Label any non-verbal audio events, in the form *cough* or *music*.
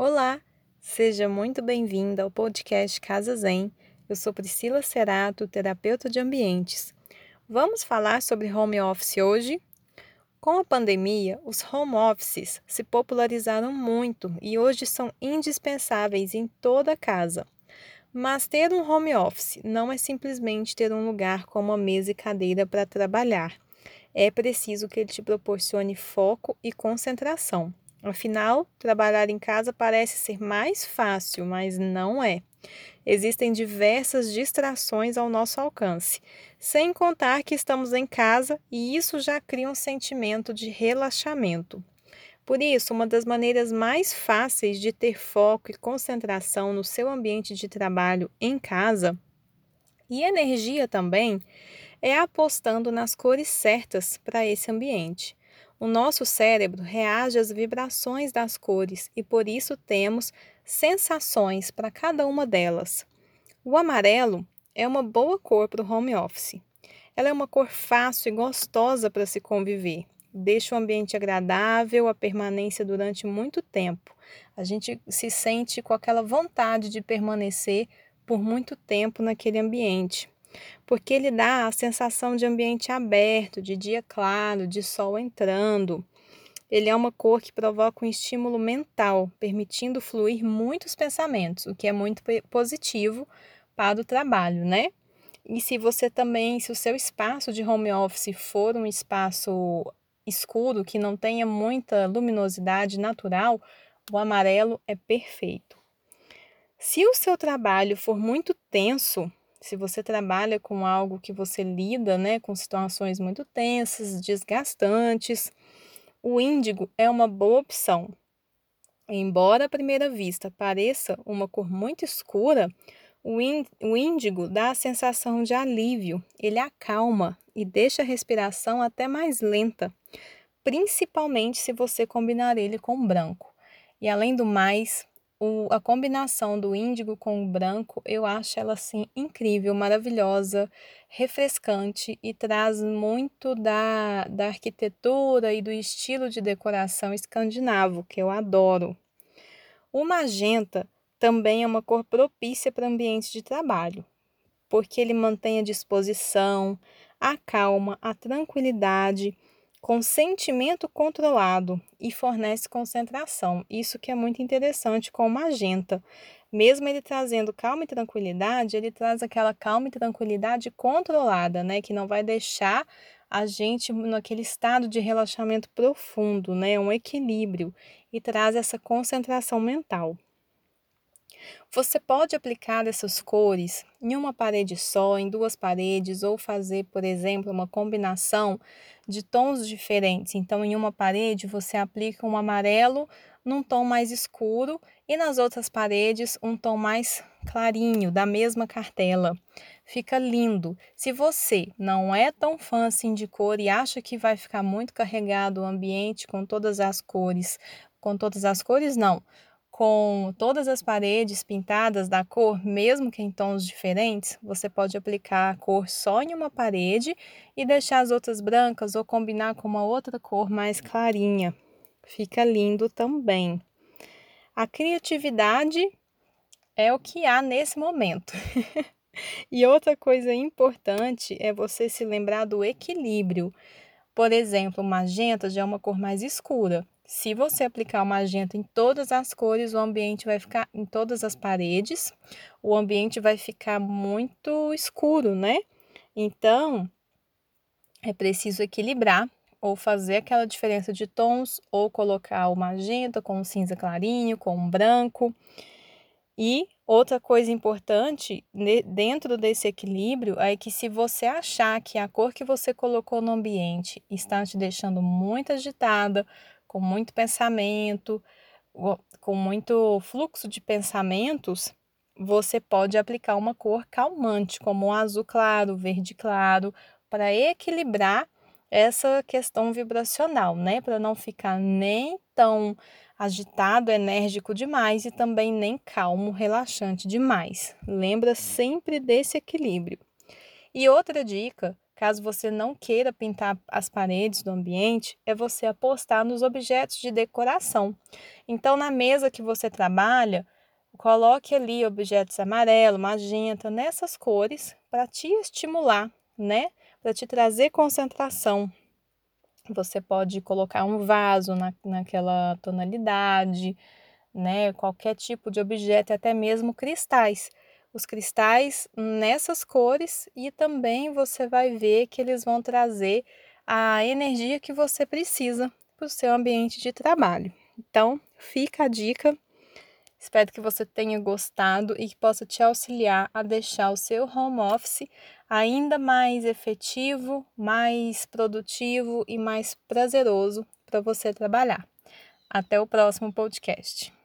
Olá, seja muito bem-vinda ao podcast Casa Zen. Eu sou Priscila Cerato, terapeuta de ambientes. Vamos falar sobre home office hoje? Com a pandemia, os home offices se popularizaram muito e hoje são indispensáveis em toda casa. Mas ter um home office não é simplesmente ter um lugar com uma mesa e cadeira para trabalhar. É preciso que ele te proporcione foco e concentração. Afinal, trabalhar em casa parece ser mais fácil, mas não é. Existem diversas distrações ao nosso alcance, sem contar que estamos em casa e isso já cria um sentimento de relaxamento. Por isso, uma das maneiras mais fáceis de ter foco e concentração no seu ambiente de trabalho em casa e energia também é apostando nas cores certas para esse ambiente. O nosso cérebro reage às vibrações das cores e por isso temos sensações para cada uma delas. O amarelo é uma boa cor para o home office. Ela é uma cor fácil e gostosa para se conviver. Deixa o ambiente agradável, a permanência durante muito tempo. A gente se sente com aquela vontade de permanecer por muito tempo naquele ambiente porque ele dá a sensação de ambiente aberto, de dia claro, de sol entrando. Ele é uma cor que provoca um estímulo mental, permitindo fluir muitos pensamentos, o que é muito positivo para o trabalho, né? E se você também, se o seu espaço de home office for um espaço escuro, que não tenha muita luminosidade natural, o amarelo é perfeito. Se o seu trabalho for muito tenso, se você trabalha com algo que você lida, né, com situações muito tensas, desgastantes, o índigo é uma boa opção. Embora à primeira vista pareça uma cor muito escura, o índigo dá a sensação de alívio, ele acalma e deixa a respiração até mais lenta, principalmente se você combinar ele com branco. E além do mais, o, a combinação do índigo com o branco, eu acho ela assim incrível, maravilhosa, refrescante e traz muito da, da arquitetura e do estilo de decoração escandinavo, que eu adoro. O magenta também é uma cor propícia para ambientes de trabalho, porque ele mantém a disposição, a calma, a tranquilidade com sentimento controlado e fornece concentração. Isso que é muito interessante com o magenta. Mesmo ele trazendo calma e tranquilidade, ele traz aquela calma e tranquilidade controlada, né, que não vai deixar a gente naquele estado de relaxamento profundo, né, um equilíbrio e traz essa concentração mental. Você pode aplicar essas cores em uma parede só, em duas paredes, ou fazer, por exemplo, uma combinação de tons diferentes. Então, em uma parede, você aplica um amarelo num tom mais escuro e nas outras paredes, um tom mais clarinho, da mesma cartela. Fica lindo. Se você não é tão fã assim de cor e acha que vai ficar muito carregado o ambiente com todas as cores, com todas as cores, não com todas as paredes pintadas da cor, mesmo que em tons diferentes, você pode aplicar a cor só em uma parede e deixar as outras brancas ou combinar com uma outra cor mais clarinha. Fica lindo também. A criatividade é o que há nesse momento. *laughs* e outra coisa importante é você se lembrar do equilíbrio. Por exemplo, magenta já é uma cor mais escura. Se você aplicar o magenta em todas as cores, o ambiente vai ficar em todas as paredes, o ambiente vai ficar muito escuro, né? Então, é preciso equilibrar ou fazer aquela diferença de tons, ou colocar o magenta com o cinza clarinho, com o branco. E outra coisa importante dentro desse equilíbrio é que se você achar que a cor que você colocou no ambiente está te deixando muito agitada, com muito pensamento, com muito fluxo de pensamentos, você pode aplicar uma cor calmante, como o azul claro, verde claro, para equilibrar essa questão vibracional, né? Para não ficar nem tão agitado, enérgico demais e também nem calmo, relaxante demais. Lembra sempre desse equilíbrio. E outra dica caso você não queira pintar as paredes do ambiente, é você apostar nos objetos de decoração. Então, na mesa que você trabalha, coloque ali objetos amarelo, magenta, nessas cores, para te estimular, né? Para te trazer concentração. Você pode colocar um vaso na, naquela tonalidade, né? Qualquer tipo de objeto, até mesmo cristais os cristais nessas cores e também você vai ver que eles vão trazer a energia que você precisa para o seu ambiente de trabalho. Então, fica a dica. Espero que você tenha gostado e que possa te auxiliar a deixar o seu home office ainda mais efetivo, mais produtivo e mais prazeroso para você trabalhar. Até o próximo podcast.